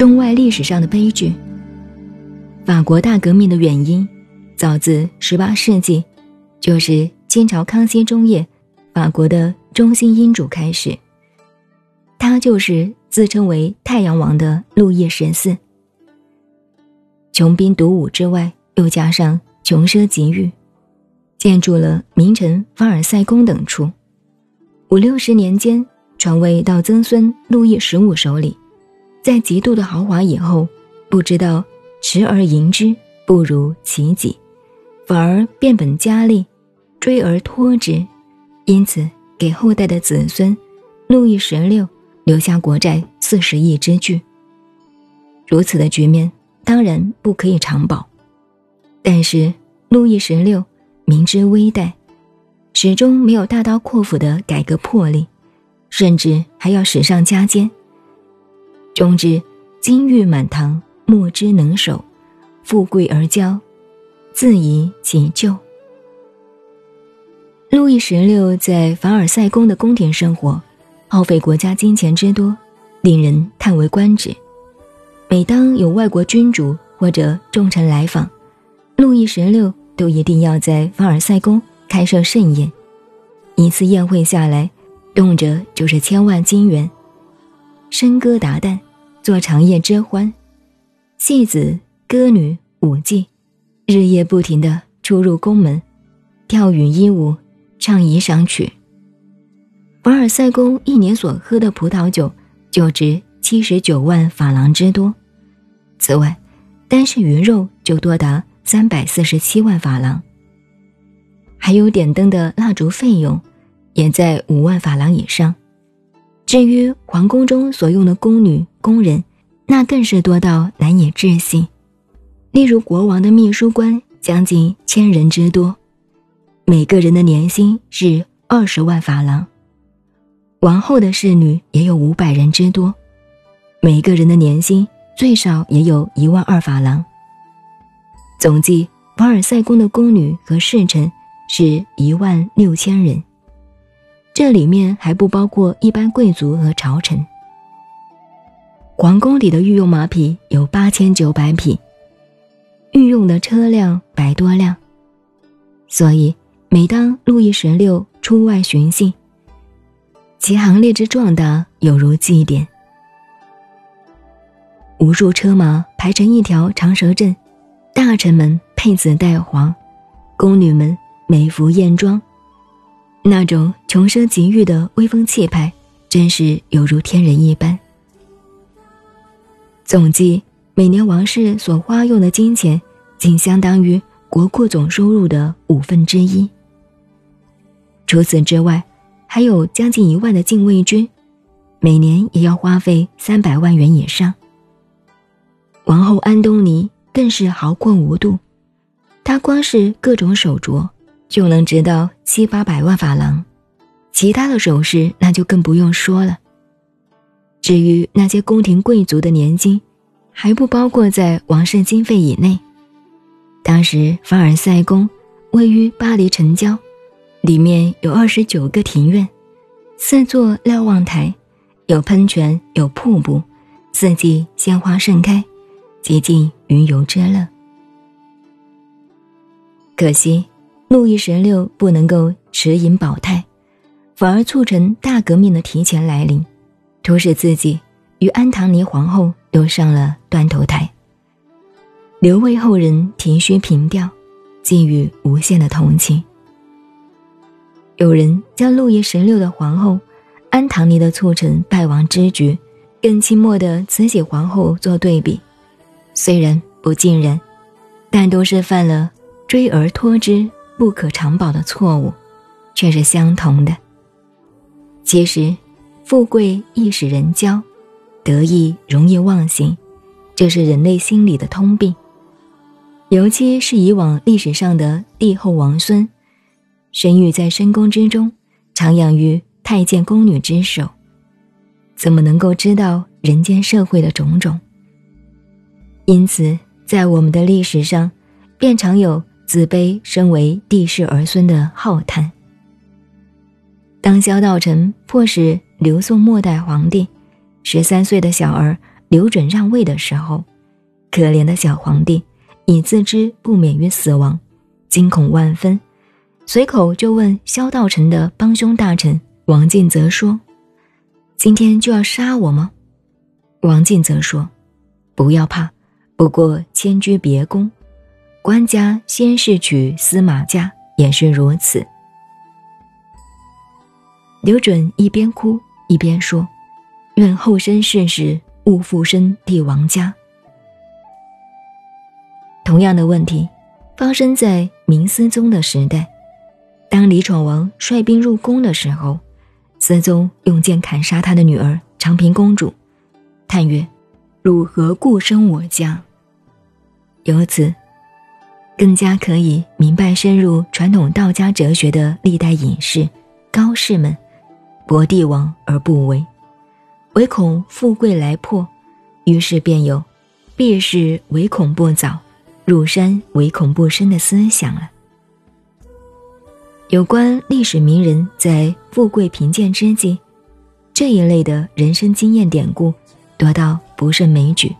中外历史上的悲剧。法国大革命的原因，早自十八世纪，就是清朝康熙中叶，法国的中心英主开始。他就是自称为太阳王的路易十四。穷兵黩武之外，又加上穷奢极欲，建筑了名城凡尔赛宫等处。五六十年间，传位到曾孙路易十五手里，在极度的豪华以后，不知道持而盈之不如其己，反而变本加厉，追而脱之，因此给后代的子孙路易十六留下国债四十亿之巨。如此的局面。当然不可以长保，但是路易十六明知危殆，始终没有大刀阔斧的改革魄力，甚至还要史上加奸。终之金玉满堂，莫之能守；富贵而骄，自遗其咎。路易十六在凡尔赛宫的宫廷生活，耗费国家金钱之多，令人叹为观止。每当有外国君主或者重臣来访，路易十六都一定要在凡尔赛宫开设盛宴。一次宴会下来，动辄就是千万金元，笙歌达旦，做长夜之欢，戏子、歌女、舞伎，日夜不停地出入宫门，跳舞衣舞，唱仪赏曲。凡尔赛宫一年所喝的葡萄酒，就值七十九万法郎之多。此外，单是鱼肉就多达三百四十七万法郎，还有点灯的蜡烛费用，也在五万法郎以上。至于皇宫中所用的宫女、宫人，那更是多到难以置信。例如国王的秘书官将近千人之多，每个人的年薪是二十万法郎；王后的侍女也有五百人之多，每个人的年薪。最少也有一万二法郎。总计，凡尔赛宫的宫女和侍臣是一万六千人，这里面还不包括一般贵族和朝臣。皇宫里的御用马匹有八千九百匹，御用的车辆百多辆。所以，每当路易十六出外巡幸，其行列之壮大，有如祭典。无数车马排成一条长蛇阵，大臣们佩紫戴黄，宫女们美服艳妆，那种穷奢极欲的威风气派，真是有如天人一般。总计每年王室所花用的金钱，仅相当于国库总收入的五分之一。除此之外，还有将近一万的禁卫军，每年也要花费三百万元以上。王后安东尼更是豪阔无度，她光是各种手镯就能值到七八百万法郎，其他的首饰那就更不用说了。至于那些宫廷贵族的年金，还不包括在王室经费以内。当时凡尔赛宫位于巴黎城郊，里面有二十九个庭院，四座瞭望台，有喷泉，有瀑布，四季鲜花盛开。极尽云游之乐。可惜，路易十六不能够持盈保泰，反而促成大革命的提前来临，迫使自己与安唐尼皇后都上了断头台。留为后人提须凭吊，寄予无限的同情。有人将路易十六的皇后安唐尼的促成败亡之局，跟清末的慈禧皇后做对比。虽然不尽人，但都是犯了追而脱之、不可长保的错误，却是相同的。其实，富贵易使人骄，得意容易忘形，这是人类心理的通病。尤其是以往历史上的帝后王孙，生育在深宫之中，徜徉于太监宫女之手，怎么能够知道人间社会的种种？因此，在我们的历史上，便常有自卑身为帝室儿孙的浩叹。当萧道成迫使刘宋末代皇帝十三岁的小儿刘准让位的时候，可怜的小皇帝已自知不免于死亡，惊恐万分，随口就问萧道成的帮凶大臣王进则说：“今天就要杀我吗？”王进则说：“不要怕，不过迁居别宫，官家先是娶司马家，也是如此。”刘准一边哭一边说：“愿后生世事勿复生帝王家。”同样的问题发生在明思宗的时代，当李闯王率兵入宫的时候，思宗用剑砍杀他的女儿长平公主，叹曰：“汝何故生我家？”由此，更加可以明白深入传统道家哲学的历代隐士、高士们。博帝王而不为，唯恐富贵来破，于是便有“避世唯恐不早，入山唯恐不深”的思想了。有关历史名人在富贵贫贱之际，这一类的人生经验典故，多到不胜枚举。